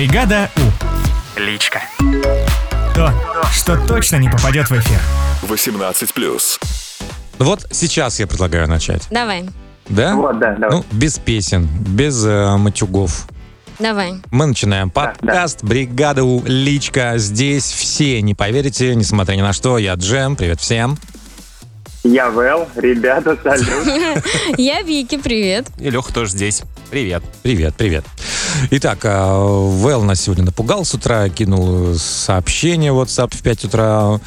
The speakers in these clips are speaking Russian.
Бригада У. Личка. То, что точно не попадет в эфир. 18 плюс. Вот сейчас я предлагаю начать. Давай, Да? Вот, да, давай. Ну, без песен, без э, матюгов. давай. Мы начинаем Да, подкаст «Бригада У Личка». Здесь все, не поверите, несмотря ни на что. Я Джем, привет всем. Я Вэл, ребята, салют. Я Вики, привет. И Леха тоже здесь. Привет. Привет, привет. Итак, э, Вэл нас сегодня напугал с утра, кинул сообщение в WhatsApp в 5 утра.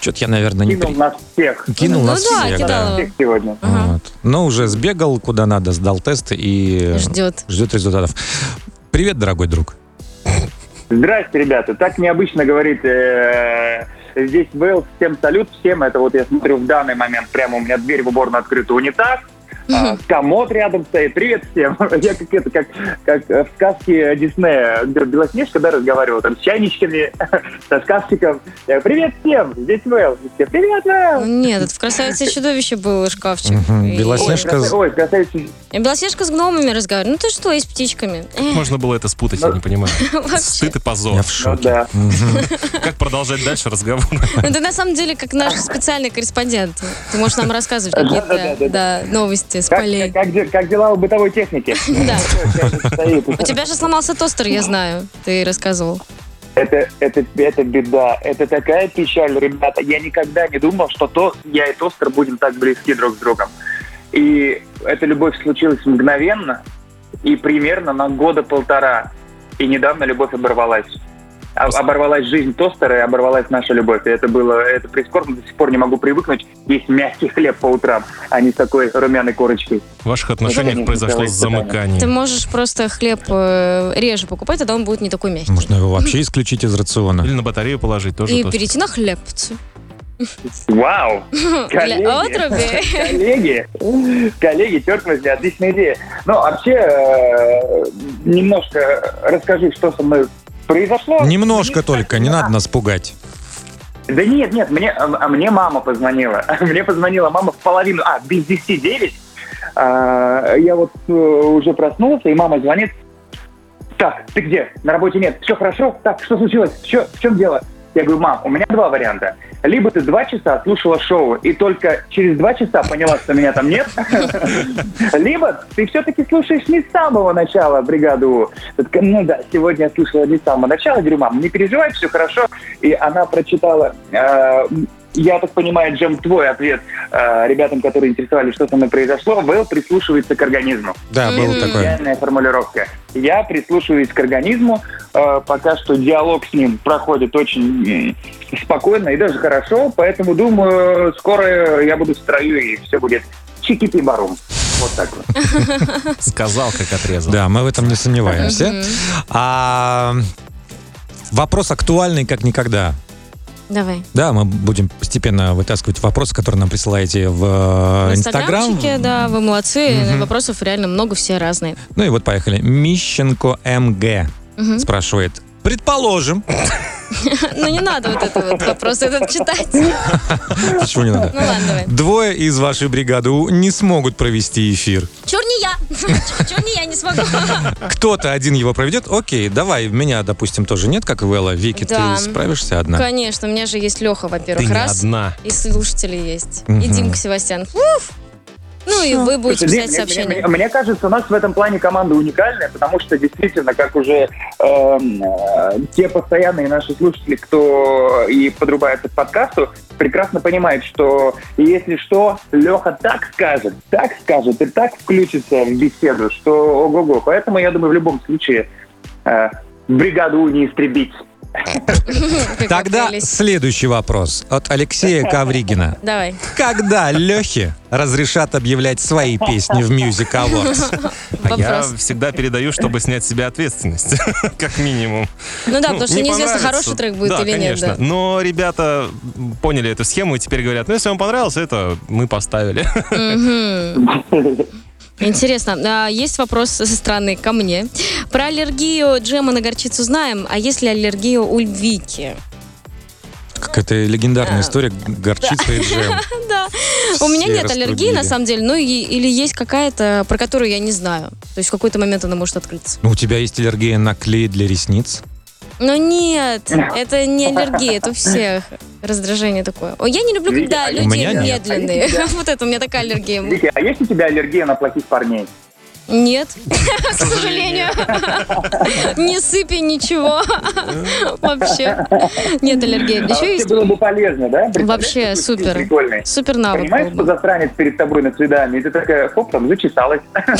Что-то я, наверное, не... Кинул при- нас всех. Кинул Ну нас да, всех, кидал. Всех сегодня. Вот. Но уже сбегал куда надо, сдал тест и Ждет. ждет результатов. Привет, дорогой друг. Здрасте, ребята. Так необычно говорит э, здесь Вэл. Всем салют, всем. Это вот я смотрю в данный момент. Прямо у меня дверь в уборную открыта, унитаз. А, комод рядом стоит. Привет всем. Я как это, как, как в сказке Диснея, где Белоснежка, да, разговаривала там с чайничками, со сказчиком. Я, Привет всем, здесь Вэл. И Все, привет, Вэл. Нет, это в «Красавице и чудовище» был шкафчик. И- Белоснежка. Ой, краса- Ой, красавица. И Белоснежка с гномами разговаривает. Ну ты что, и с птичками? Можно было это спутать, я не понимаю. Вообще. Стыд и позор. Я в Ну шоке. да. Как продолжать дальше разговор? Ну ты на самом деле как наш специальный корреспондент. Ты можешь нам рассказывать какие-то да, новости с Как, полей. как, де- как дела у бытовой техники? Да. У тебя же сломался тостер, я знаю. Ты рассказывал. Это, это, это беда. Это такая печаль, ребята. Я никогда не думал, что то, я и тостер будем так близки друг с другом. И эта любовь случилась мгновенно и примерно на года полтора. И недавно любовь оборвалась. А- Оборвалась жизнь тостера и оборвалась наша любовь. И это было, это прискорбно, до сих пор не могу привыкнуть есть мягкий хлеб по утрам, а не с такой румяной корочкой. В ваших отношениях конечно, произошло замыкание. Ты можешь просто хлеб э, реже покупать, тогда он будет не такой мягкий. Можно его вообще исключить из рациона. Или на батарею положить тоже. И тост. перейти на хлебцы. Вау! Отруби. коллеги, коллеги, черт возьми, отличная идея. Ну, вообще, э, немножко расскажу, что со мной произошло. Немножко только, не надо нас пугать. Да нет, нет, мне, а мне мама позвонила. Мне позвонила мама в половину, а, без 10 9. А, я вот э, уже проснулся, и мама звонит. Так, ты где? На работе нет. Все хорошо? Так, что случилось? Чё- в чем дело? Я говорю, мам, у меня два варианта. Либо ты два часа слушала шоу и только через два часа поняла, что меня там нет. Либо ты все-таки слушаешь не с самого начала бригаду. Ну да, сегодня я слушала не с самого начала. Говорю, мам, не переживай, все хорошо. И она прочитала э, я так понимаю, Джем, твой ответ э, ребятам, которые интересовались, что со мной произошло. Вэл прислушивается к организму. Да, было Мгм. такое. Идеальная формулировка. Я прислушиваюсь к организму. э, пока что диалог с ним проходит очень м, спокойно и даже хорошо. Поэтому, думаю, скоро я буду в строю и все будет чики-пи-барум. Вот так вот. Сказал, как отрезал. Да, мы в этом не сомневаемся. А вопрос актуальный как никогда. Давай. Да, мы будем постепенно вытаскивать вопросы, которые нам присылаете в В э, Инстаграм. да, вы молодцы. Мгм. Вопросов реально много, все разные. Ну и вот поехали. Мищенко МГ Мгм. спрашивает. Предположим. Ну не надо вот это вот вопрос этот читать. Почему не надо? Ну ладно, давай. Двое из вашей бригады не смогут провести эфир. Чур не я. Чур не я не смогу. Кто-то один его проведет. Окей, давай, меня, допустим, тоже нет, как и Вэлла. Вики, Да. ты справишься одна? Конечно, у меня же есть Леха, во-первых, раз. одна. И слушатели есть. И Мгм. Димка Севастьян. Уф! Ну и вы будете Слушай, писать мне- сообщения. Мне, мне кажется, у нас в этом плане команда уникальная, потому что действительно, как уже эм, э, те постоянные наши слушатели, кто и подрубается к подкасту, прекрасно понимают, что если что, Леха так скажет, так скажет и так включится в беседу, что ого-го. Поэтому, я думаю, в любом случае э, бригаду не истребить. Тогда следующий вопрос от Алексея Кавригина. Давай. Когда Лехе разрешат объявлять свои песни в Music Awards? Я всегда передаю, чтобы снять с себя ответственность, как минимум. Ну да, потому что не неизвестно, хороший трек будет или нет. Но ребята поняли эту схему и теперь говорят, ну если вам понравился, это мы поставили. Интересно, а, есть вопрос со стороны ко мне. Про аллергию джема на горчицу знаем, а есть ли аллергия у Вики? Какая-то легендарная А. история горчица и джем. Да. У меня нет аллергии, на самом деле. Ну, или есть какая-то, про которую я не знаю. То есть в какой-то момент она может открыться. Ну, у тебя есть аллергия на клей для ресниц? Но нет, это не аллергия, это у всех раздражение такое. Ой, я не люблю, когда а люди меня медленные. Вот это у меня такая аллергия. А есть у тебя аллергия на плохих парней? Нет, к сожалению. Не сыпи ничего. Вообще. Нет аллергии. А Еще есть было бы полезно, да? Вообще супер. Супер навык. Понимаешь, что засранец перед тобой на свидании, и ты такая, хоп, там, зачесалась. Такая,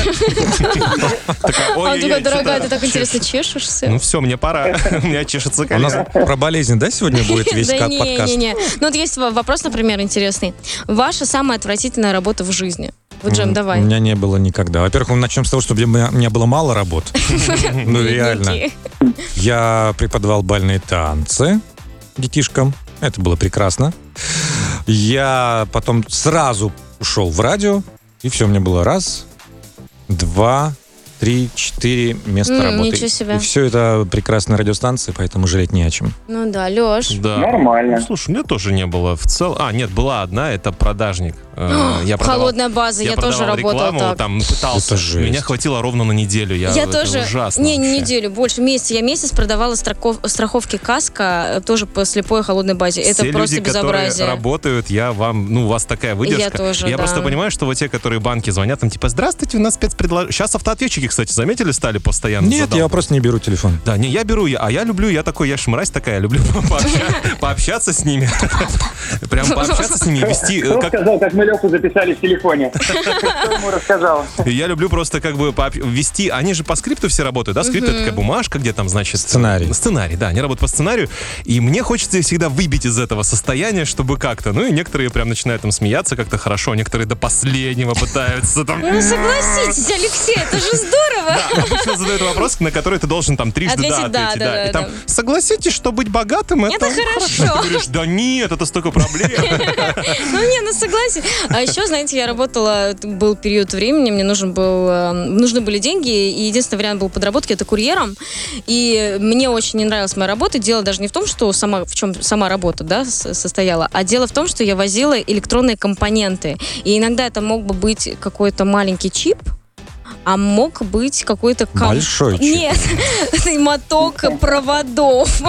А он «Ой-ой-ой, такой, дорогая, что-то». ты так интересно чешешься. Ну все, мне пора. У меня чешется У нас про болезнь, да, сегодня будет весь Да кат- не, подкаст? не, не. Ну вот есть вопрос, например, интересный. Ваша самая отвратительная работа в жизни? Вот, Джем, давай. У меня не было никогда. Во-первых, мы начнем с того, что у меня- было мало работ. Ну, реально. Я преподавал бальные танцы детишкам. Это было прекрасно. Я потом сразу ушел в радио, и все, у меня было раз, два, три, четыре места работы. ничего себе. И все это прекрасные радиостанции, поэтому жалеть не о чем. Ну да, Леш. Да. Нормально. Слушай, у меня тоже не было в целом. А, нет, была одна, это продажник. Э, Я продавал- Холодная база, я, тоже продавал работала рекламу, так. там пытался. Это жесть. Меня хватило ровно на неделю. Я, Я тоже, ужасно не, не вообще. неделю, больше, месяц. Я месяц продавала страхов- страховки каска э, тоже по слепой холодной базе. Это Все просто люди, которые безобразие. работают, я вам, ну, у вас такая выдержка. Я тоже, да. просто понимаю, что вот те, которые банки звонят, там типа, здравствуйте, у нас спецпредложение. Сейчас автоответчики, кстати, заметили, стали постоянно Нет, задал- я просто не беру телефон. Да, не, я беру, я- а я люблю, я такой, я ж мразь такая, я люблю пообща- пообщаться с ними. Прям пообщаться с ними, вести, э, Кто как, сказал, как мы Леху записали в телефоне? Кто ему рассказал? Я люблю просто как бы ввести. Они же по скрипту все работают, да? Скрипт это такая бумажка, где там, значит... Сценарий. Сценарий, да. Они работают по сценарию. И мне хочется их всегда выбить из этого состояния, чтобы как-то... Ну и некоторые прям начинают там смеяться как-то хорошо, некоторые до последнего пытаются там... Ну согласитесь, Алексей, это же здорово. Да, обычно задают вопрос, на который ты должен там трижды Ответить да ответить. да, И там, согласитесь, что быть богатым это... Это хорошо. Ты говоришь, да нет, это столько проблем. Ну не, ну согласен. А еще, знаете, я работала, был период времени, мне нужен был, э, нужны были деньги, и единственный вариант был подработки это курьером. И мне очень не нравилась моя работа. Дело даже не в том, что сама, в чем сама работа, да, состояла, а дело в том, что я возила электронные компоненты. И иногда это мог бы быть какой-то маленький чип, а мог быть какой-то ком- Большой. Нет, моток проводов.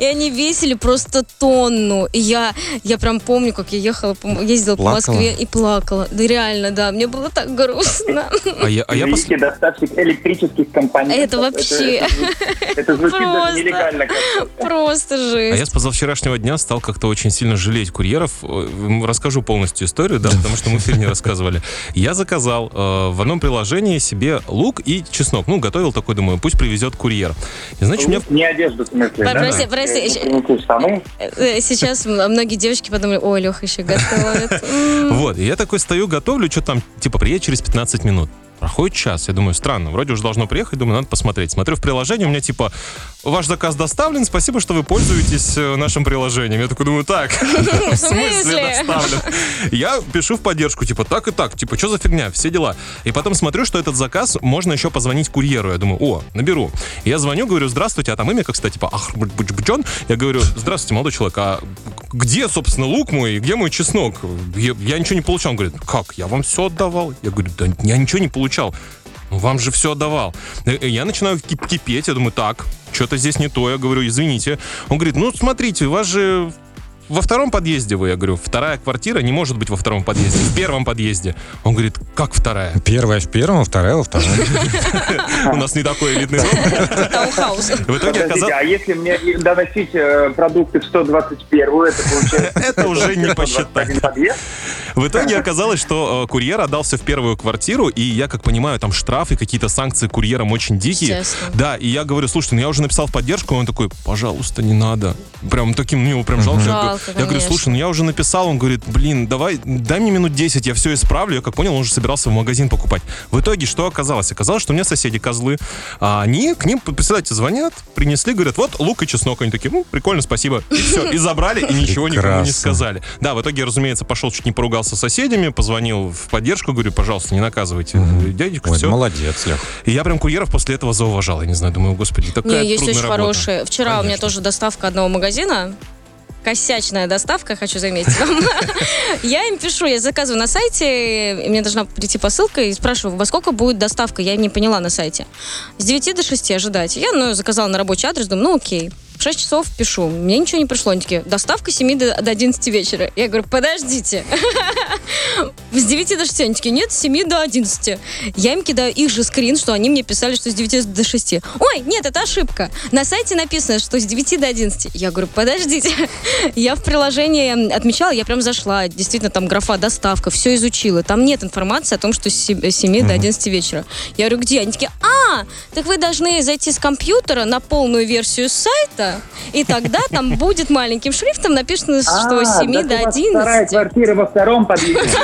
И они весили просто тонну. И я, я прям помню, как я ехала, ездила по? Москве и плакала. Да реально, да, мне было так грустно. А я, а я пос- Великий доставщик электрических компонентов. Это вообще- Это, звучит- это звучит Просто. даже нелегально. как-то. Просто А я жесть. с позавчерашнего дня стал как-то очень сильно жалеть курьеров. Э, Расскажу полностью историю, да, потому что мы в эфире не рассказывали. Я заказал э, в одном приложении себе лук и чеснок. Ну, готовил такой, думаю, пусть привезет курьер. И значит, у меня... Не одежду, в смысле, да? Прости, прости, Э. Э, Сейчас многие девочки подумали, ой, Леха еще готовит. Вот, я такой стою, готовлю, что там, типа, приедет через 15 минут. Проходит час, я думаю, странно, вроде уже должно приехать, думаю, надо посмотреть. Смотрю в приложение, у меня типа, ваш заказ доставлен, спасибо, что вы пользуетесь э, нашим приложением. Я такой думаю, так, в смысле доставлен? Я пишу в поддержку, типа, так и так, типа, что за фигня, все дела. И потом смотрю, что этот заказ можно еще позвонить курьеру. Я думаю, о, наберу. Я звоню, говорю, здравствуйте, а там имя, как, кстати, типа, ах, Джон. Я говорю, здравствуйте, молодой человек, а где, собственно, лук мой, где мой чеснок? Я, я ничего не получал. Он говорит, как, я вам все отдавал? Я говорю, да я ничего не получал. «Ну, Вам же все отдавал. Э, э, Я начинаю кип- кипеть, я думаю, так, что-то здесь не то. Я говорю, извините. Он говорит, ну, смотрите, вас же во втором подъезде вы, я говорю, вторая квартира не может быть во втором подъезде, в первом подъезде. Он говорит, как вторая? Первая в первом, вторая во втором. У нас не такой элитный дом. В итоге оказалось, а если мне доносить э, продукты в 121 это получается... Это уже не 121 посчитать. В итоге оказалось, что э, курьер отдался в первую квартиру, и я, как понимаю, там штрафы, какие-то санкции курьерам очень дикие. Да, и я говорю, слушайте, ну я уже написал в поддержку, он такой, пожалуйста, не надо. Прям таким, его прям жалко. Я я говорю, конечно. слушай, ну я уже написал, он говорит, блин, давай, дай мне минут 10, я все исправлю. Я как понял, он уже собирался в магазин покупать. В итоге что оказалось? Оказалось, что у меня соседи козлы, а они к ним, представляете, звонят, принесли, говорят, вот лук и чеснок. Они такие, ну, прикольно, спасибо. И все, и забрали, и ничего никому не Прекрасно. сказали. Да, в итоге, разумеется, пошел, чуть не поругался с соседями, позвонил в поддержку, говорю, пожалуйста, не наказывайте дядечку, Ой, все. молодец, Лех. И я прям курьеров после этого зауважал. Я не знаю, думаю, господи, такая Не, есть очень работа. хорошие. Вчера у меня Конечно. тоже доставка одного магазина. Косячная доставка, хочу заметить вам. Я им пишу, я заказываю на сайте, мне должна прийти посылка, и спрашиваю, во сколько будет доставка? Я не поняла на сайте. С 9 до 6 ожидать. Я, ну, заказала на рабочий адрес, думаю, ну, окей. В 6 часов пишу, мне ничего не пришло. Они такие, доставка с 7 до, до 11 вечера. Я говорю, подождите. С 9 до 6. Они такие, нет, с 7 до 11. Я им кидаю их же скрин, что они мне писали, что с 9 до 6. Ой, нет, это ошибка. На сайте написано, что с 9 до 11. Я говорю, подождите. Я в приложении отмечала, я прям зашла. Действительно, там графа доставка, все изучила. Там нет информации о том, что с 7 до 11 вечера. Я говорю, где? Они такие, а, так вы должны зайти с компьютера на полную версию сайта, и тогда там будет маленьким шрифтом написано, что с 7 А, так до у вас Вторая 11. квартира во втором подъезде.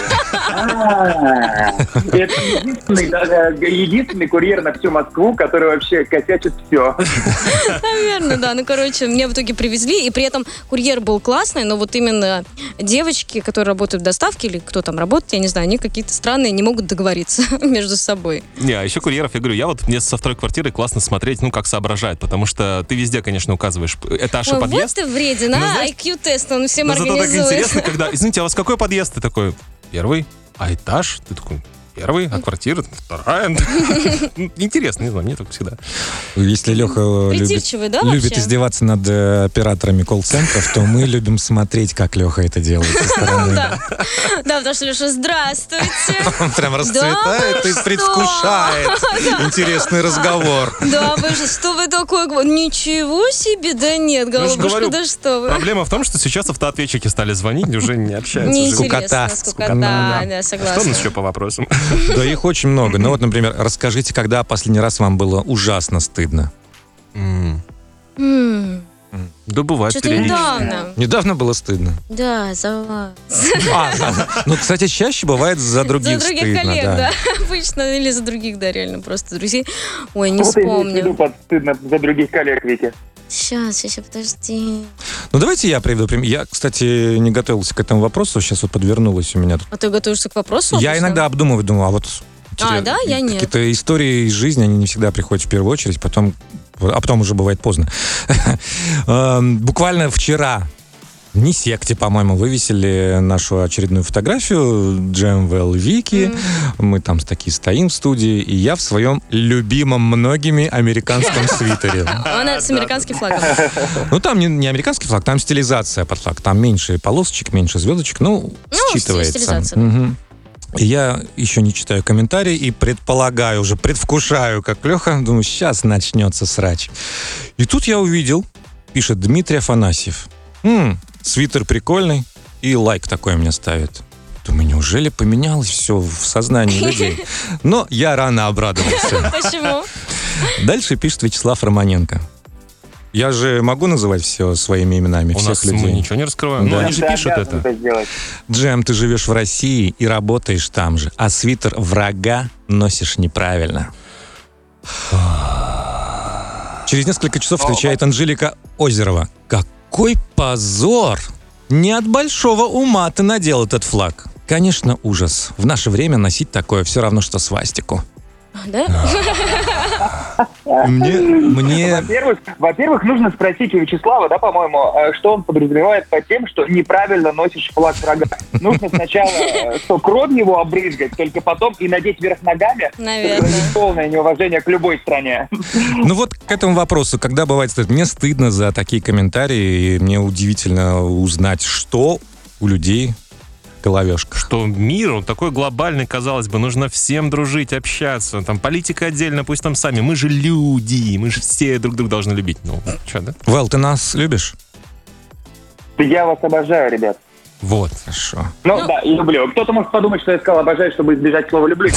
А, Это единственный, да, единственный курьер на всю Москву, который вообще косячит все. Наверное, да. Ну, короче, мне в итоге привезли, и при этом курьер был классный, но вот именно девочки, которые работают в доставке, или кто там работает, я не знаю, они какие-то странные, не могут договориться между собой. Не, а еще курьеров, я говорю, я вот мне со второй квартиры классно смотреть, ну, как соображает, потому что ты везде, конечно, указываешь этаж и Ой, вот подъезд. ты вреден, а? IQ-тест, он всем Но зато так организует. интересно, когда, извините, а у вас какой подъезд? Ты такой, первый, а этаж? Ты такой, первый, а квартира? Вторая. Ну, Интересно, не знаю, мне так всегда. Если Леха любит, да, любит издеваться над э, операторами колл-центров, то мы любим смотреть, как Леха это делает со стороны. Да. да, потому что, Леша, здравствуйте. Он прям расцветает и что? предвкушает интересный разговор. Да, вы же, что вы такое? говорите? Ничего себе, да нет, голубушка, говорю, да что вы. Проблема в том, что сейчас автоответчики стали звонить, уже не общаются. Скукота. скукота, да, Что у согласна. нас еще по вопросам? Да их очень много. Ну вот, например, расскажите, когда последний раз вам было ужасно стыдно? М, М, Да бывает Что-то недавно. Недавно было стыдно. Да, за вас. А, за- ну, кстати, чаще бывает за других за других стыдно, коллег, да. да. Обычно. Или за других, да, реально, просто друзей. Ой, не Вот имеешь в виду вспомню. под стыдно за других коллег, Вики. Сейчас, сейчас, подожди. Ну, давайте я приведу пример. Я, кстати, не готовился к этому вопросу, сейчас вот подвернулось у меня тут. А ты готовишься к вопросу? Я обычно? иногда обдумываю, думаю, а вот... А, да? Я нет. Какие-то истории из жизни, они не всегда приходят в первую очередь, потом, а потом уже бывает поздно. Эм, Буквально вчера в Несекте, по-моему, вывесили нашу очередную фотографию GMVL Вики. Мы там такие стоим в студии, и я в своем любимом многими американском свитере. Она с американским флагом. Ну, там не, не американский флаг, там стилизация под флаг. Там меньше полосочек, меньше звездочек. Ну, Ну, считывается. Я еще не читаю комментарии и предполагаю, уже предвкушаю, как Леха, думаю, сейчас начнется срач. И тут я увидел, пишет Дмитрий Афанасьев. «М, свитер прикольный, и лайк такой мне ставит. Думаю, неужели поменялось все в сознании людей? Но я рано обрадовался. Почему? Дальше пишет Вячеслав Романенко. Я же могу называть все своими именами, У всех нас мы людей. ничего не раскрываем. Ну, Да. они же пишут это. сделать. Джем, ты живешь в России и работаешь там же, а свитер врага носишь неправильно. Через несколько часов отвечает Анжелика Озерова. Какой позор! Не от большого ума ты надел этот флаг. Конечно, ужас. В наше время носить такое все равно, что свастику. Да? Мне, мне Во-первых, во-первых, нужно спросить у Вячеслава, да, по-моему, э, что он подразумевает под тем, что неправильно носишь флаг врага. Нужно сначала, э, что кровь его обрызгать, только потом и надеть вверх ногами. Наверное. Это полное неуважение к любой стране. Ну вот к этому вопросу, когда бывает мне стыдно за такие комментарии, и мне удивительно узнать, что у людей головешках. что мир, он такой глобальный, казалось бы, нужно всем дружить, общаться. Там политика отдельно, пусть там сами. Мы же люди, мы же все друг друга должны любить. Ну, что, да? Вэл, ты нас любишь? Я вас обожаю, ребят. Вот. Хорошо. Ну да, и люблю. Кто-то может подумать, что я сказал обожаю, чтобы избежать слова люблю.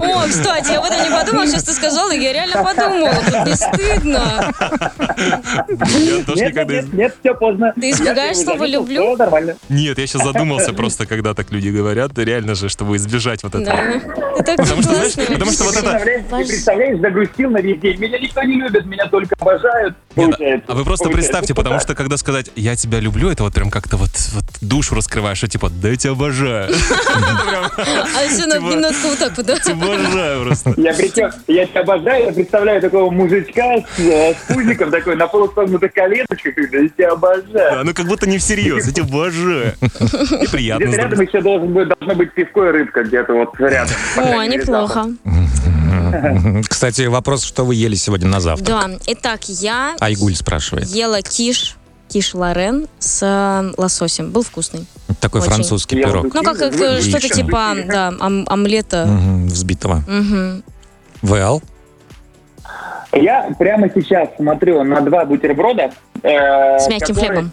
О, кстати, я об этом не подумала, сейчас ты сказала, и я реально подумала. Тут не стыдно. Нет, нет, все поздно. Ты избегаешь слова «люблю»? нормально. Нет, я сейчас задумался просто, когда так люди говорят, реально же, чтобы избежать вот этого. Потому что, знаешь, потому что вот это... представляешь, ты представляешь, загрустил на весь день. Меня никто не любит, меня только обожают. Получается. а вы просто представьте, Ну, потому что когда сказать «я тебя люблю», это вот прям как-то вот, вот душу раскрываешь, что типа, да я тебя обожаю. А все Типа- немножко вот так вот, да? Тебя обожаю просто. Я, тебя обожаю, я представляю такого мужичка с, э, пузиком такой на полусогнутых коленочках, и я тебя обожаю. Да, ну как будто не всерьез, я тебя обожаю. И приятно. Где-то рядом еще должен быть, должно быть пивко и рыбка где-то вот рядом. О, неплохо. Кстати, вопрос, что вы ели сегодня на завтрак? Да, итак, я Айгуль спрашивает. ела киш, киш Лорен с э, лососем. Был вкусный. Такой Очень. французский Я пирог. Ну, как, как, э, что-то типа, да, ом- омлета. Мгм, Взбитого. ВЛ? Я прямо сейчас смотрю на два бутерброда. э, С мягким которые хлебом.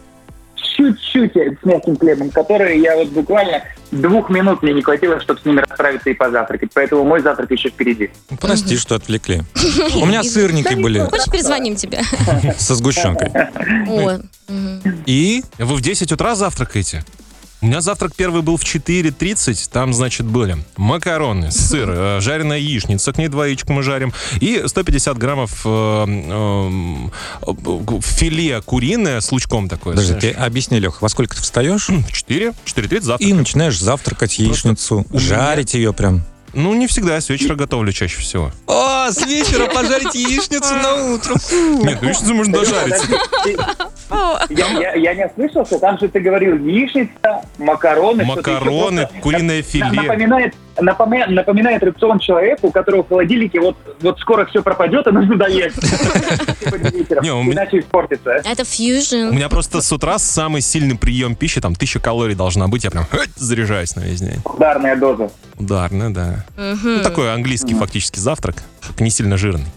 Чуть-чуть с мягким хлебом, которые я вот буквально двух минут мне не хватило, чтобы с ними расправиться и позавтракать. Поэтому мой завтрак еще впереди. Прости, что отвлекли. У меня сырники были Хочешь, перезвоним тебе? со сгущенкой. И Вы в 10 утра завтракаете? У меня завтрак первый был в 4.30. Там, значит, были макароны, сыр, э, жареная яичница, к ней два яичка мы жарим, и 150 граммов э, э, филе куриное с лучком такое. Подожди, ты объясни, Лех, во сколько ты встаешь В 4, 4.30 завтрак. и начинаешь завтракать яичницу, меня- жарить ее прям. Ну, не всегда, я с вечера готовлю чаще всего. О, с вечера пожарить яичницу на утро. Нет, яичницу можно дожарить. Я, я- я не ослышался, там же ты говорил яичница, макароны. что-то еще Макароны, просто. куриное филе. Напоминает, напомя- напоминает рацион человека, у которого в холодильнике вот, вот скоро все пропадет, и нужно доесть. У Иначе испортится. Это У фьюжн. меня просто с утра самый сильный прием пищи, там, тысяча калорий должна быть, я прям «Хать!» заряжаюсь на весь день. Ударная доза. Ударно, да. Ну, такой английский фактически завтрак, не сильно жирный.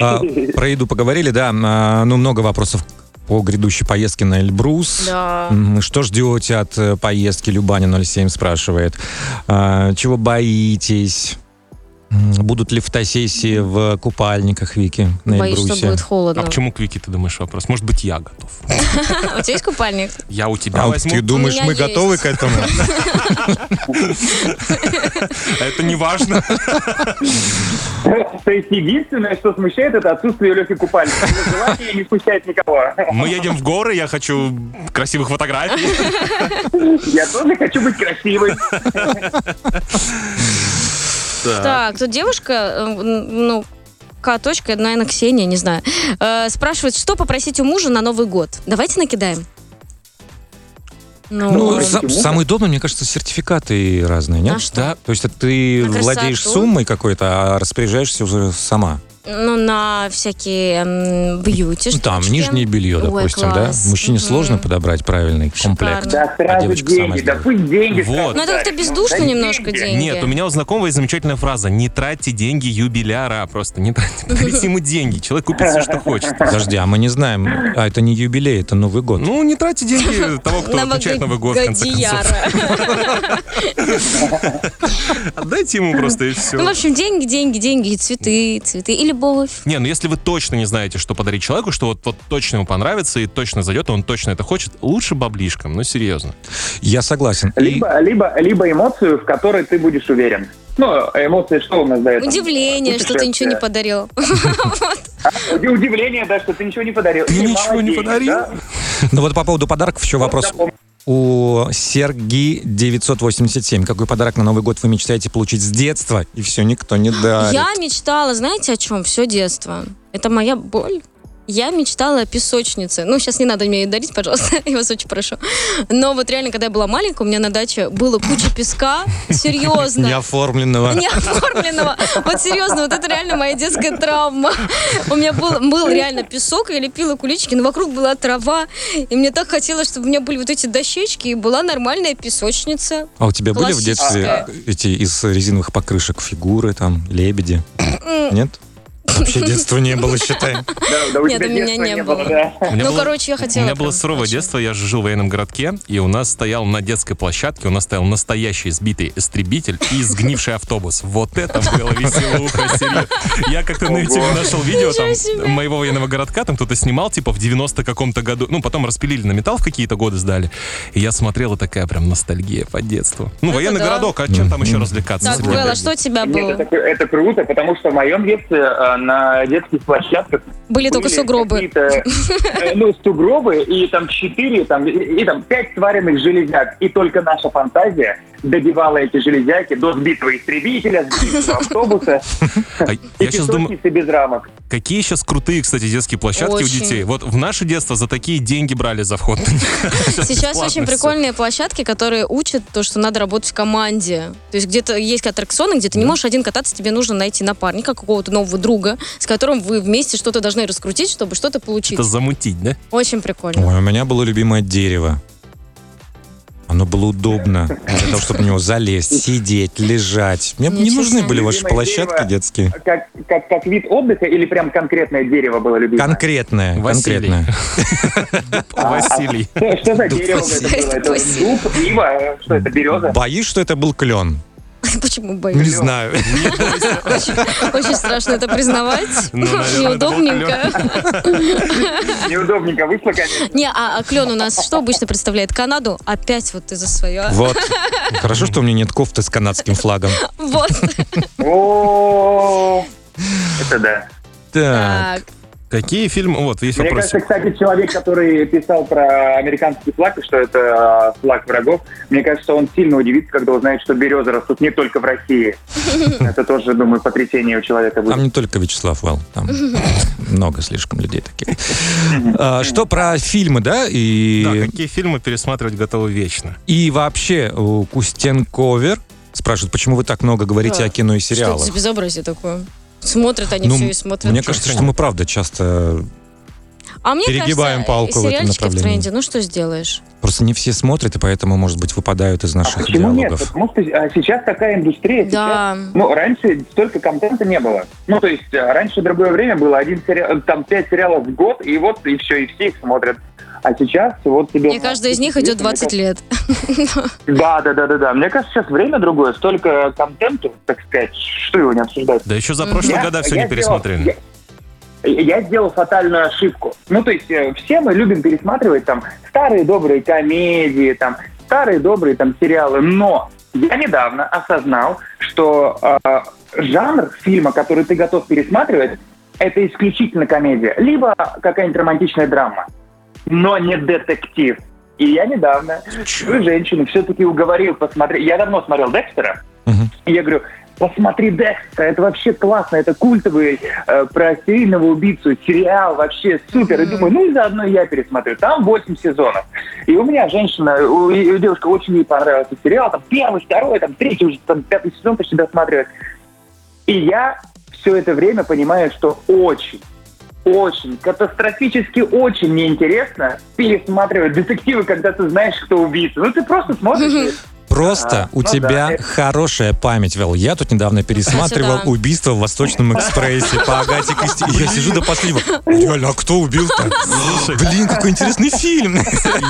А, Про еду поговорили, да. а, Ну, много вопросов по грядущей поездке на Эльбрус. Да. Что ждете от э, поездки? Любаня 07 спрашивает. А, Чего боитесь? Будут ли фотосессии в купальниках, Вики, на Боюсь, что Эльбрусе? будет А холодно. почему к Вике ты думаешь вопрос? Может быть, я готов. У тебя есть купальник? Я у тебя А возьму. ты думаешь, мы готовы к этому? Это не важно. То есть единственное, что смущает, это отсутствие Лехи купальника. Желание не смущает никого. Мы едем в горы, я хочу красивых фотографий. Я тоже хочу быть красивой. Так, тут девушка, э, ну, К. точка, наверное, Ксения, не знаю, э, спрашивает, что попросить у мужа на Новый год. Давайте накидаем. Ну, Ну, э, са- самое удобное, мне кажется, сертификаты разные, нет? на что? Да, То есть ты На владеешь красоту? суммой какой-то, а распоряжаешься уже сама. Ну, на всякие м, бьюти Ну, там, штучки. нижнее белье, Ой, допустим, класс. да? Мужчине Мгм. сложно подобрать правильный комплект. Шикарно. Да А девочка сама деньги, да сделает. пусть деньги Вот. Ну, это как-то бездушно Да немножко деньги. деньги. Нет, у меня у знакомого есть замечательная фраза. Не тратьте деньги юбиляра. Просто не тратьте. Подарите ему деньги. Человек купит все, что хочет. Подожди, а мы не знаем. А это не юбилей, это Новый год. Ну, не тратьте деньги того, кто отмечает Новый год, в конце концов. Отдайте ему просто и Ну, в все. общем, деньги, деньги, деньги, цветы, цветы, любовь. Не, ну если вы точно не знаете, что подарить человеку, что вот, вот точно ему понравится и точно зайдет, и он точно это хочет, лучше баблишком, ну серьезно. Я согласен. И Либо, либо, либо эмоцию, в которой ты будешь уверен. Ну, эмоции что у нас за это? Удивление, что ты ничего не подарил. Уди- Удивление, да, что ты ничего не подарил. Ты ничего не подарил? да? Ну вот по поводу подарков еще вопрос. У Серги 987. Какой подарок на Новый год вы мечтаете получить с детства? И все, никто не дарит. Я мечтала, знаете о чем? Все детство. Это моя боль. Я мечтала о песочнице. Ну, сейчас не надо мне ее дарить, пожалуйста, я вас очень прошу. Но вот реально, когда я была маленькая, у меня на даче было куча песка. Серьезно. Неоформленного. Не оформленного. Вот серьезно, вот это реально моя детская травма. У меня был, был реально песок, я лепила куличики, но вокруг была трава. И мне так хотелось, чтобы у меня были вот эти дощечки, и была нормальная песочница. А у тебя были в детстве эти из резиновых покрышек фигуры, там, лебеди? Нет? Вообще детства не было, считай. Нет, у меня не было, Ну, короче, я хотела У меня было суровое детство, я же жил в военном городке, и у нас стоял на детской площадке, у нас стоял настоящий сбитый истребитель и сгнивший автобус. Вот это было серьезно. Я как-то на YouTube нашел видео там моего военного городка, там кто-то снимал, типа в 90 каком-то году, ну, потом распилили на металл в какие-то годы сдали, и я смотрел, и такая прям ностальгия по детству. Ну, военный городок, а чем там еще развлекаться? Так, Белла, что у тебя было? это, это круто, потому что в моем детстве э, на детских площадках Были только были сугробы. какие-то, э, Ну, сугробы, и там четыре, там, и, и там пять сваренных железяк. И только наша фантазия добивала эти железяки до сбитого истребителя, сбитого автобуса и я сейчас думаю, песочницы без рамок. какие сейчас крутые, кстати, детские площадки у детей. Вот в наше детство за такие деньги брали за вход. Сейчас очень прикольные площадки, которые учат то, что надо работать в команде. То есть где-то есть аттракционы, где ты не можешь один кататься, тебе нужно найти напарника, какого-то нового друга, с которым вы вместе что-то должны раскрутить, чтобы что-то получить. Это замутить, да? Очень прикольно. Ой, у меня было любимое дерево. Оно было удобно для того, чтобы в него залезть, сидеть, лежать. Мне не нужны были ваши Любимое площадки дерево. детские. Как, как, как вид отдыха или прям конкретное дерево было любимое? Конкретное, Василий. конкретное. Василий. Что, за дерево это было? Это дуб, ива, э, что это, береза? Боюсь, что это был клен. Почему Не боюсь? знаю. Очень страшно это признавать. Ну, наверное, Неудобненько. Неудобненько вышло, конечно. Не, а клен у нас что обычно представляет? Канаду? Опять вот ты за свое. Вот. Хорошо, что у меня нет кофты с канадским флагом. Вот. О, это да. Так. Какие фильмы? Вот, есть Мне вопрос. кажется, кстати, человек, который писал про американский флаг, и что это э, флаг врагов, мне кажется, он сильно удивится, когда узнает, что березы растут не только в России. Это тоже, думаю, потрясение у человека будет. Там не только Вячеслав Вал, там много слишком людей таких. А, Что про фильмы, да? Да, И, какие фильмы пересматривать готовы вечно? и вообще у Кустенковер спрашивают, почему вы так много говорите Да. о кино и Что это сериалах? за безобразие такое? Смотрят они Ну, все и смотрят. Мне кажется, что мы правда часто а мне перегибаем кажется, палку в этом сериальчики в направлении. тренде, ну что сделаешь? просто не все смотрят, и поэтому, может быть, выпадают из А наших почему нет? диалогов. Потому что а, сейчас такая индустрия. Да. Сейчас, ну, раньше столько контента не было. Ну, то есть, а, раньше другое время было один сериал, там пять сериалов в год, и вот, и все, и все их смотрят. А сейчас вот тебе... И каждый из них идет 20 лет. Да, да, да, да, да. Мне кажется, сейчас время другое, столько контенту, так сказать, что его не обсуждать. Да еще за прошлые года все не пересмотрели. я сделал фатальную ошибку. Ну, то есть, э, все мы любим пересматривать там старые добрые комедии, там старые добрые там сериалы, но я недавно осознал, что э, жанр фильма, который ты готов пересматривать, это исключительно комедия, либо какая-нибудь романтичная драма, но не детектив. И я недавно свою женщину все-таки уговорил посмотреть. Я давно смотрел Декстера, Мгм. и я говорю, посмотри Декстера, это вообще классно, это культовый э, про серийного убийцу сериал, вообще супер. И думаю, ну и заодно я пересмотрю. Там 8 сезонов. И у меня женщина, у, и- у девушка очень ей понравился сериал, там первый, второй, там третий, уже там пятый сезон почти досматривает. И я все это время понимаю, что очень очень, катастрофически очень неинтересно пересматривать детективы, когда ты знаешь, кто убийца. Ну, ты просто смотришь. Просто А, у ну тебя да. хорошая память, Вел. Я тут недавно пересматривал да. «Убийство в Восточном экспрессе» по Агате Кристи. И Я сижу до последнего. Реально, а кто убил-то? Блин, какой интересный фильм.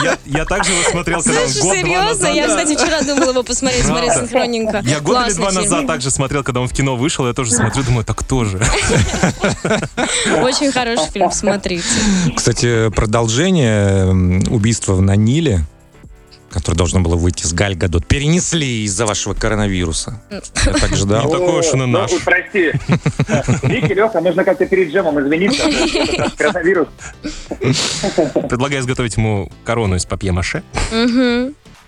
Я, я также его смотрел, когда он Слушай, год-два серьезно? Я, кстати, вчера думала его посмотреть, смотреть синхронненько. Я год или Классный два фильм. назад также смотрел, когда он в кино вышел, я тоже смотрю, думаю, так кто же? Очень хороший фильм, смотрите. Кстати, продолжение «Убийства на Ниле», которое должно было выйти с Галь Гадот, перенесли из-за вашего коронавируса. Я так ждал. Такой уж он и ну, наш. прости. Вики, Леха, нужно как-то перед джемом извиниться. Коронавирус. Предлагаю изготовить ему корону из папье-маше.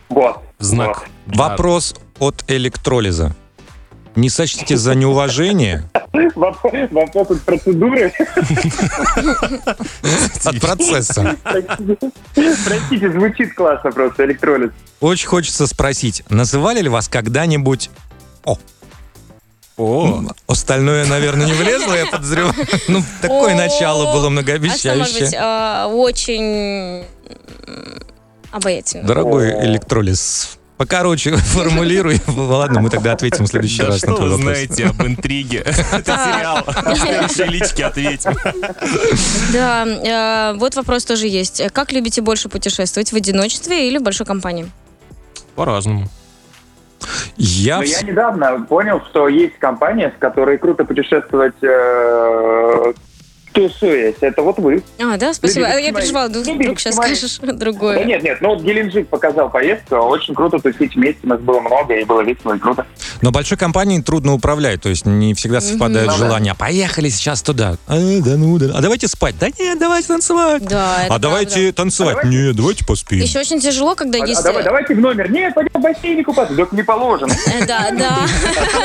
Вот. знак. Вопрос от электролиза. Не сочтите за неуважение Вопрос от процедуры. от процесса. Простите, звучит классно просто, электролиз. Очень хочется спросить, называли ли вас когда-нибудь О, Остальное, наверное, не влезло, я подозреваю. Ну, такое О, начало было А что, может быть, многообещающее. а, очень обаятельно? Дорогой О. электролиз, покороче формулируй. Ладно, мы тогда ответим в следующий раз на что твой вы вопрос. знаете об интриге? Это сериал. В следующей личке ответим. Да, э, вот вопрос тоже есть. Как любите больше путешествовать, в одиночестве или в большой компании? По-разному. Я Но вс- я недавно понял, что есть компания, с которой круто путешествовать э, тусуясь. Это вот вы. А, да, спасибо. А Любите я переживала, вдруг вдруг сейчас скажешь Да другое. нет, нет, ну вот Геленджик показал поездку, очень круто тусить вместе, нас было много, и было весело и круто. Но большой компанией трудно управлять, то есть не всегда совпадают Ну да. желания. Поехали сейчас туда. А, да ну да. А давайте спать. Да нет, давайте танцевать. Да, это а давайте правда. танцевать. А давайте- Нет, давайте поспим. Еще очень тяжело, когда А, есть... а давай- давайте в номер. Нет, пойдем в бассейне купаться. Так не положено. Э, Да, да.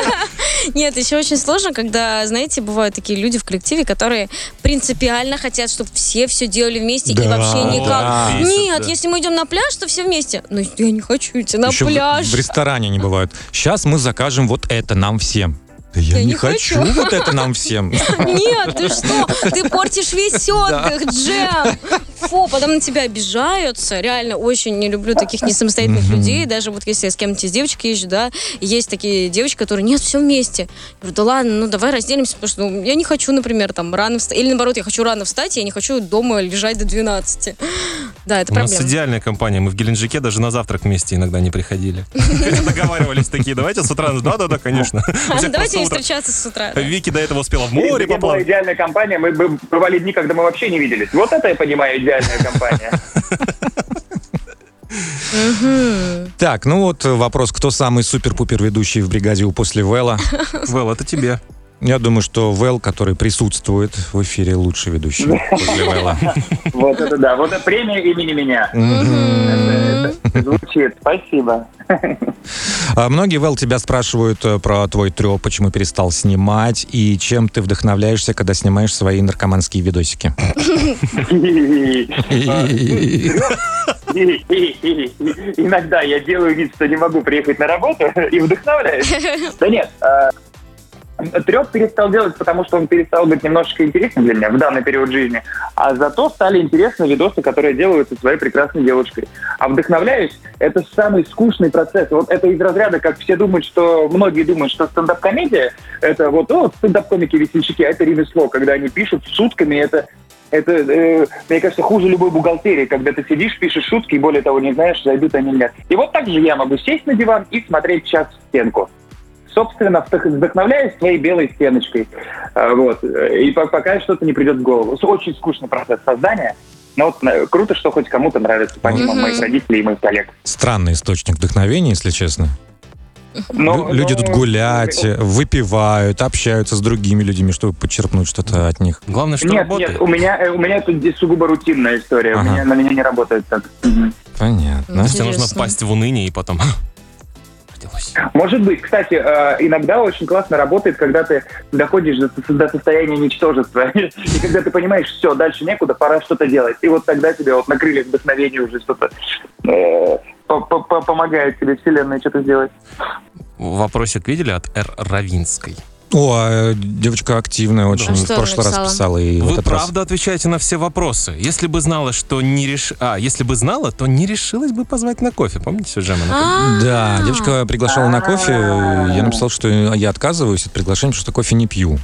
Нет, еще очень сложно, когда, знаете, бывают такие люди в коллективе, которые принципиально хотят, чтобы все все делали вместе и Да, вообще никак. да. Нет, если мы идем на пляж, то все вместе. Ну, я не хочу идти на Еще в- пляж. В, ресторане они бывают. Сейчас мы закажем вот это нам всем. Да я, Я не не хочу. хочу. вот это нам всем. Нет, ты что? Ты портишь весь отдых, Джем. Фу, потом на тебя обижаются. Реально, очень не люблю таких несамостоятельных людей. Даже вот если я с кем-то из девочек езжу, да, есть такие девочки, которые, нет, все вместе. Я говорю, да ладно, ну давай разделимся, потому что ну, я не хочу, например, там, рано встать. Или наоборот, я хочу рано встать, я не хочу дома лежать до 12. Да, это У нас проблема. идеальная компания. Мы в Геленджике даже на завтрак вместе иногда не приходили. Договаривались такие, давайте с утра. Да-да-да, конечно. У всех Давайте не встречаться с утра. Вики до этого успела в море поплавать. идеальная компания, мы бы бывали дни, когда мы вообще не виделись. Вот это я понимаю идеальная компания. Так, ну вот вопрос, кто самый супер-пупер ведущий в бригаде у после Вела? Вэл, это тебе. Я думаю, что Вэл, который присутствует в эфире, лучший ведущий после Вела. Вот это да. Вот это премия имени меня. Звучит. Спасибо. А Многие, Вэл, тебя спрашивают э, про твой треп, почему перестал снимать, и чем ты вдохновляешься, когда снимаешь свои наркоманские видосики. Иногда я делаю вид, что не могу приехать на работу и вдохновляюсь. Да нет, треп перестал делать, потому что он перестал быть немножечко интересным для меня в данный период жизни. А зато стали интересны видосы, которые я делаю со своей прекрасной девушкой. А вдохновляюсь, это самый скучный процесс. Вот это из разряда, как все думают, что многие думают, что стендап-комедия это вот, о, стендап-комики, весельчаки, а это ремесло, когда они пишут сутками, это это, э, мне кажется, хуже любой бухгалтерии, когда ты сидишь, пишешь шутки, и более того, не знаешь, зайдут они или нет. И вот так же я могу сесть на диван и смотреть час в стенку. Собственно, вдох- вдохновляясь своей белой стеночкой. А, Вот. И по- пока что-то не придет в голову. Очень скучный процесс создания. Но вот э, круто, что хоть кому-то нравится, помимо Мгм. моих родителей и моих коллег. Странный источник вдохновения, если честно. Но- Лю- Люди но- тут гулять, э, выпивают, общаются с другими людьми, чтобы подчерпнуть что-то от них. Главное, что Нет, работает. нет, у меня, э, у меня тут здесь сугубо рутинная история. У Ага. меня, на меня не работает так. Понятно. Тебе нужно Интересно. впасть в уныние и потом... Родилось. Может быть. Кстати, э, иногда очень классно работает, когда ты доходишь до, состояния ничтожества. И когда ты понимаешь, все, дальше некуда, пора что-то делать. И вот тогда тебе вот на крыльях вдохновения уже что-то э, по- по- по- помогает тебе вселенная что-то сделать. Вопросик видели от Р. Равинской? О, а, девочка активная очень. А в прошлый раз написала? писала. И в Вы этот раз. правда отвечаете на все вопросы. Если бы знала, что не реш... А, если бы знала, то не решилась бы позвать на кофе. Помните, Джема? А, Да, девочка приглашала на кофе. Я написал, что я отказываюсь от приглашения, потому что кофе не пью.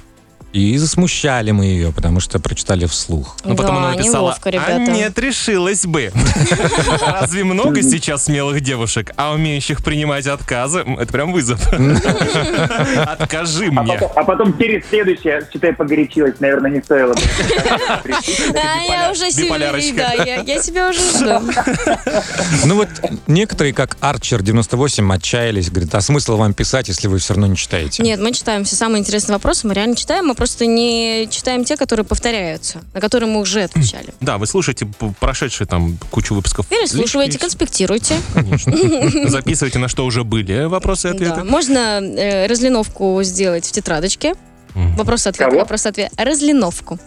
И засмущали мы ее, потому что прочитали вслух. Ну, потом Да, она написала, неловко, а ребята. нет, решилась бы. Разве много сейчас смелых девушек, а умеющих принимать отказы? Это прям вызов. Откажи А мне. а потом перед следующей, что-то я погорячилась, наверное, не стоило бы. А, я уже да, я, я себя уже жду. Ну вот некоторые, как Арчер 98, отчаялись, говорят, а смысл вам писать, если вы все равно не читаете? Нет, мы читаем все самые интересные вопросы, мы реально читаем, мы просто не читаем те, которые повторяются, на которые мы уже отвечали. Да, вы слушаете прошедшие там кучу выпусков. Переслушивайте, Лички, конспектируйте. Конечно. Записывайте, на что уже были вопросы и Да. ответы. Можно э, разлиновку сделать в тетрадочке. Вопрос-ответ, вопрос-ответ. Разлиновку.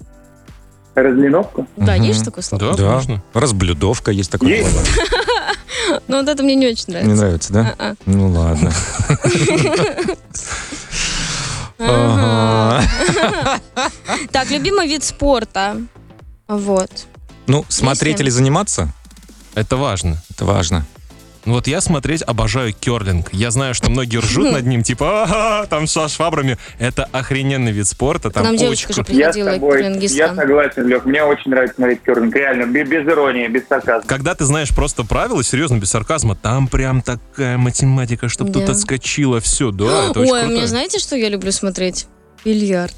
Разлиновку? Да, есть такое слово? Да, Да, можно. разблюдовка есть такое Есть. слово. Ну, вот это мне не очень Не нравится. нравится, да? Ну ладно. Ага. Так, любимый вид спорта. Вот. Ну, смотреть Если- или заниматься, Это важно. это важно. Ну Вот я смотреть обожаю керлинг. Я знаю, что многие ржут над ним, типа, там со швабрами. Это охрененный вид спорта. Там нам очень девочка же. Я с приходила, тобой, я согласен, Лех. Мне очень нравится смотреть керлинг. Реально, бе- без иронии, без сарказма. Когда ты знаешь просто правила, серьезно, без сарказма, там прям такая математика, чтобы тут Да. отскочило все. Да, это очень Ой, круто. мне знаете, что я люблю смотреть? Бильярд.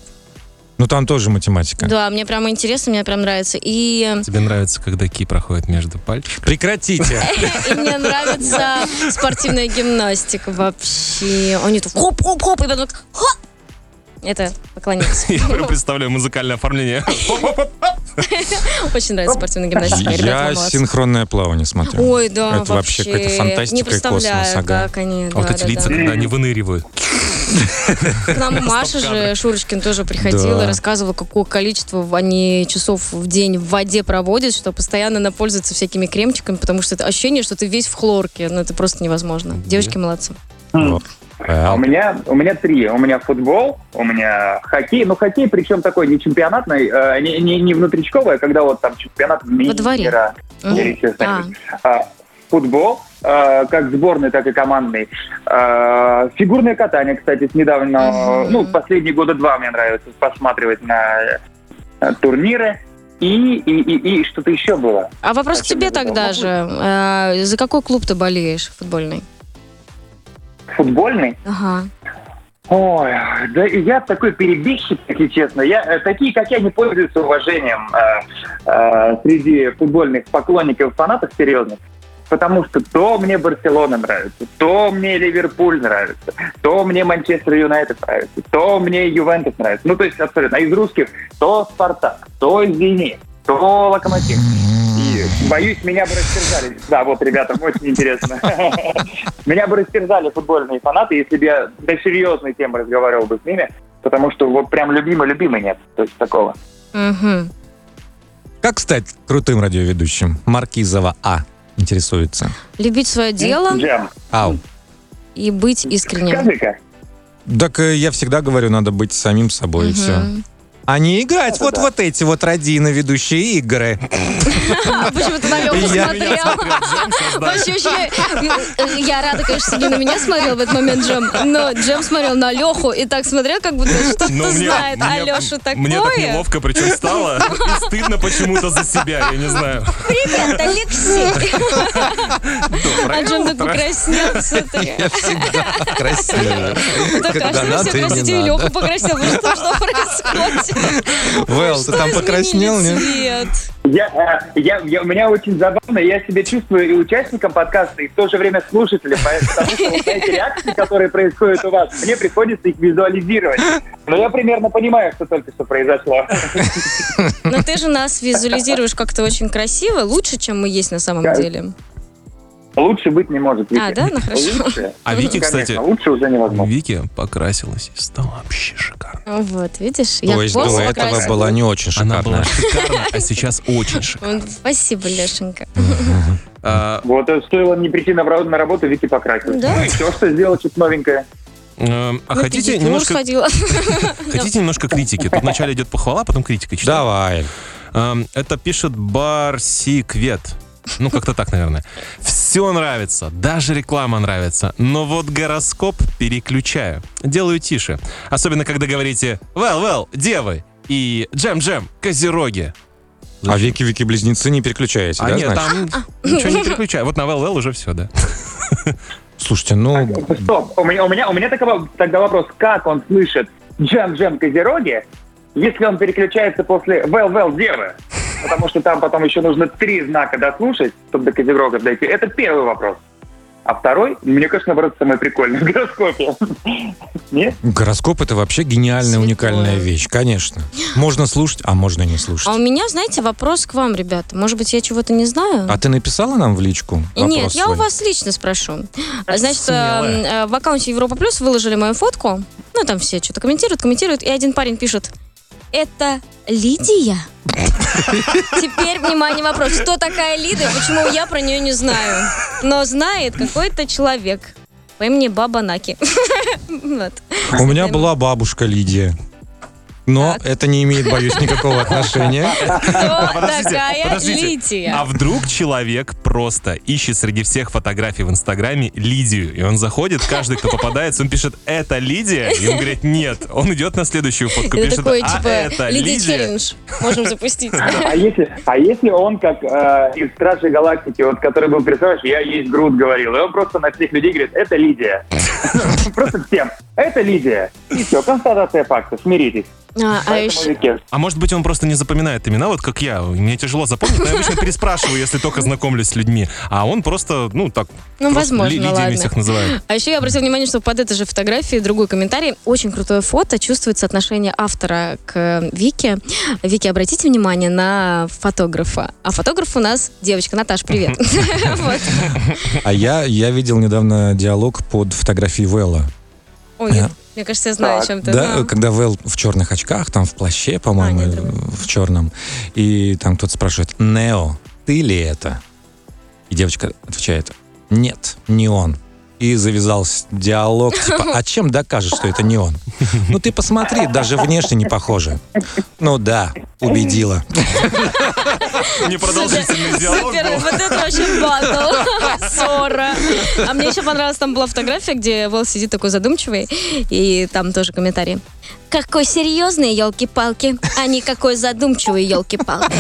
Ну, там тоже математика. Да, мне прямо интересно, мне прям нравится. И, Тебе нравится, когда ки проходит между пальчиками? Прекратите. и мне нравится спортивная гимнастика вообще. Они тут хоп-хоп-хоп, и потом так хоп. Это поклониться. Я прям представляю музыкальное оформление. Очень нравится спортивная гимнастика. Ребята, Я синхронное плавание смотрю. Ой, да, Это вообще какая-то фантастика Не и космос, как они, А вот эти лица, да. когда они выныривают. К нам Маша же, Шурочкин, тоже приходила, Да. рассказывала, какое количество они часов в день в воде проводят, что постоянно она пользуется всякими кремчиками, потому что это ощущение, что ты весь в хлорке. Ну, это просто невозможно. Девочки молодцы. Вот. А У меня, у меня три. У меня футбол, у меня хоккей. Ну, хоккей, причем такой не чемпионатный, э, не, не, не внутричковый, а когда вот там чемпионат Во дворе. мира. Еще А. А, футбол, э, как сборный, так и командный. Э, фигурное катание, кстати, с недавно, Мгм. ну, последние года два мне нравится посматривать на э, турниры. И, и, и, и что-то еще было. а вопрос к Зачем тебе тогда же. А, За какой клуб ты болеешь футбольный? Футбольный. Ага. Ой, да и я такой перебежчик, если честно. Я, э, такие, как я, не пользуются уважением э, э, среди футбольных поклонников, фанатов серьезных. Потому что то мне Барселона нравится, то мне Ливерпуль нравится, то мне Манчестер Юнайтед нравится, то мне Ювентус нравится. Ну, то есть абсолютно. А из русских то Спартак, то Зенит, то Локомотив. Боюсь, меня бы растерзали. Да, вот, ребята, очень интересно. Меня бы растерзали футбольные фанаты, если бы я до серьезной темы разговаривал бы с ними, потому что вот прям любимый-любимый нет. То есть такого. Как стать крутым радиоведущим? Маркизова А. Интересуется. Любить свое дело Ау. и быть искренним. скажи-ка. Так э, я всегда говорю, надо быть самим собой, и все. А не играть Это вот, да. вот эти вот родины ведущие игры. А Почему ты на Леху смотрел? Вообще, вообще, я рада, конечно, что не на меня смотрел в этот момент Джем, но Джем смотрел на Леху и так смотрел, как будто что-то Ну, мне- знает. А Леша такое? Мне так неловко причем стало. И стыдно почему-то за себя, я не знаю. Привет, Алексей. А Джем так покраснел. всё так. Я всегда красивый. Так, а что все надо. покраснел. Что происходит? Вэл, ты там покраснел, нет? Я, э, я, я- у меня очень забавно, я себя чувствую и участником подкаста, и в то же время слушателем, потому что вот эти реакции, которые происходят у вас, мне приходится их визуализировать. Но я примерно понимаю, что только что произошло. Но ты же нас визуализируешь как-то очень красиво, лучше, чем мы есть на самом деле. Лучше быть не может. Вики. А, да? Ну, хорошо. Лучше, А Вики, конечно, кстати, лучше уже невозможно. Вики покрасилась и стала вообще шикарно. Вот, видишь? Я То есть до этого покрасила. была не очень Она была шикарная. шикарна, а сейчас очень шикарна. Вот, Спасибо, Лешенька. А, Вот э, стоило не прийти на, ра- на работу, Вики покрасилась. Да? Ну все, что сделать что-то новенькое. эм, а На хотите немножко, хотите немножко критики? Тут вначале идет похвала, потом критика. Читаю. Давай. Эм, Это пишет Барсиквет. Ну, как-то так, наверное. Все нравится, даже реклама нравится, но вот гороскоп переключаю. Делаю тише. Особенно, когда говорите «Well, well, девы» и «Джем-джем, козероги». А веки-веки-близнецы не переключаете, А да, нет, значит? там ничего не переключаю. Вот на «Well, well» уже все, да. Слушайте, ну, Стоп, у меня, у меня, у меня такого- тогда вопрос, как он слышит джем-джем козероги, если он переключается после well-well девы? Потому что там потом еще нужно три знака дослушать, чтобы до козерогов дойти. Это первый вопрос. А второй, мне кажется, наоборот, самый прикольный в гороскопе. Нет? гороскоп это вообще гениальная, Святое. уникальная вещь, конечно. Можно слушать, а можно не слушать. А у меня, знаете, вопрос к вам, ребята. Может быть, я чего-то не знаю? А ты написала нам в личку? И Нет, вопрос я у вас лично спрошу. Значит, Смелая. э, э, в аккаунте Европа Плюс выложили мою фотку. Ну, там все что-то комментируют, комментируют. И один парень пишет, это Лидия? Теперь, внимание, вопрос. Кто такая Лида и почему я про нее не знаю? Но знает какой-то человек по имени Баба Наки. Вот. У меня была бабушка Лидия. Но это не имеет, боюсь, никакого отношения. Кто Подождите, такая подождите. Лидия? А вдруг человек просто ищет среди всех фотографий в Инстаграме Лидию, и он заходит, каждый, кто попадается, он пишет «Это Лидия?» И он говорит «Нет». Он идет на следующую фотку, Это пишет такой, «А типа, это Лидия Лидия?» челлендж. Можем запустить. А если, а если он, как э, из Стражей Галактики, вот, который был персонаж, я есть Грут говорил, и он просто на всех людей говорит, это Лидия. Просто всем. Это Лидия. И все, констатация факта, смиритесь. А, а еще... Вике. А может быть, он просто не запоминает имена, вот как я. Мне тяжело запомнить, но я обычно переспрашиваю, если только знакомлюсь с людьми. А он просто, ну, так, Ну, возможно, Ли- ладно. всех называет. А еще я обратила внимание, что под этой же фотографией другой комментарий. Очень крутое фото. Чувствуется отношение автора к Вике. Вики, обратите внимание на фотографа. А фотограф у нас девочка. Наташ, привет. А я, я видел недавно диалог под фотографией Вэлла. Ой, я- мне кажется, я знаю, о Так, чем ты. Да, да. когда Вэл в черных очках, там в плаще, по-моему, А, нет, в черном. И там кто-то спрашивает, Нео, ты ли это? И девочка отвечает, нет, не он. И завязался диалог, типа, а чем докажешь, что это не он? Ну ты посмотри, даже внешне не похоже. Ну да, убедила. Непродолжительный диалог Супер, был. вот это вообще батл, ссора. А мне еще понравилась, там была фотография, где Вэл сидит такой задумчивый, и там тоже комментарий. Какой серьезный, елки-палки, а не какой задумчивый, елки-палки.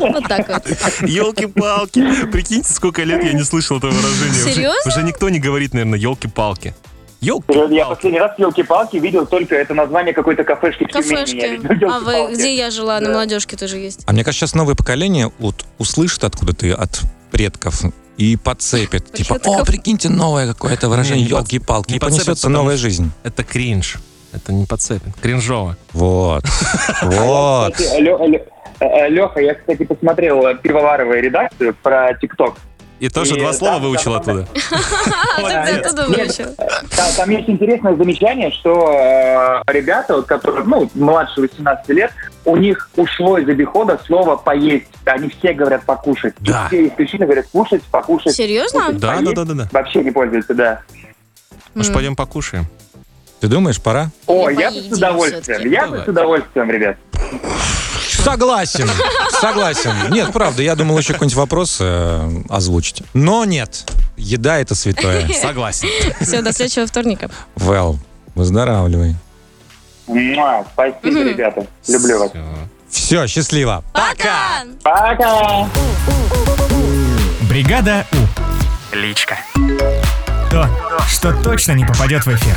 Вот так вот. Елки-палки. Прикиньте, сколько лет я не слышал этого выражения. Уже- Серьезно? Уже никто не говорит, наверное, елки-палки. Елки. Я последний раз елки-палки видел только это название какой-то кафешки Кафешки. А вы, где я жила, на молодежке тоже есть. А мне кажется, сейчас новое поколение вот услышит откуда-то от предков и подцепит. Типа, о, прикиньте, новое какое-то выражение, елки-палки, и понесется новая жизнь. Это кринж. Это не подцепит. Кринжово. Вот. Вот. Леха, я, кстати, посмотрел э, пивоваровую редакцию про ТикТок. И тоже И два слова выучил оттуда. Там есть интересное замечание, что э, ребята, которые, ну, младше 18 лет, у них ушло из обихода слово «поесть». Они все говорят «покушать». Да. Все исключительно говорят «кушать», «покушать». Серьезно? Да, да, да, да, да. Вообще не пользуются, да. Может, пойдем покушаем? Ты думаешь, пора? О, я бы с удовольствием. Я бы с удовольствием, ребят. Согласен, согласен. Нет, правда, я думал еще какой-нибудь вопрос э, озвучить. Но нет, еда это святое. Согласен. Все, до следующего вторника. Вэл, выздоравливай. Муа, Спасибо, Мгм. ребята. Люблю вас. Все, счастливо. Пока! Пока! Бригада У. Личка. То, что точно не попадет в эфир.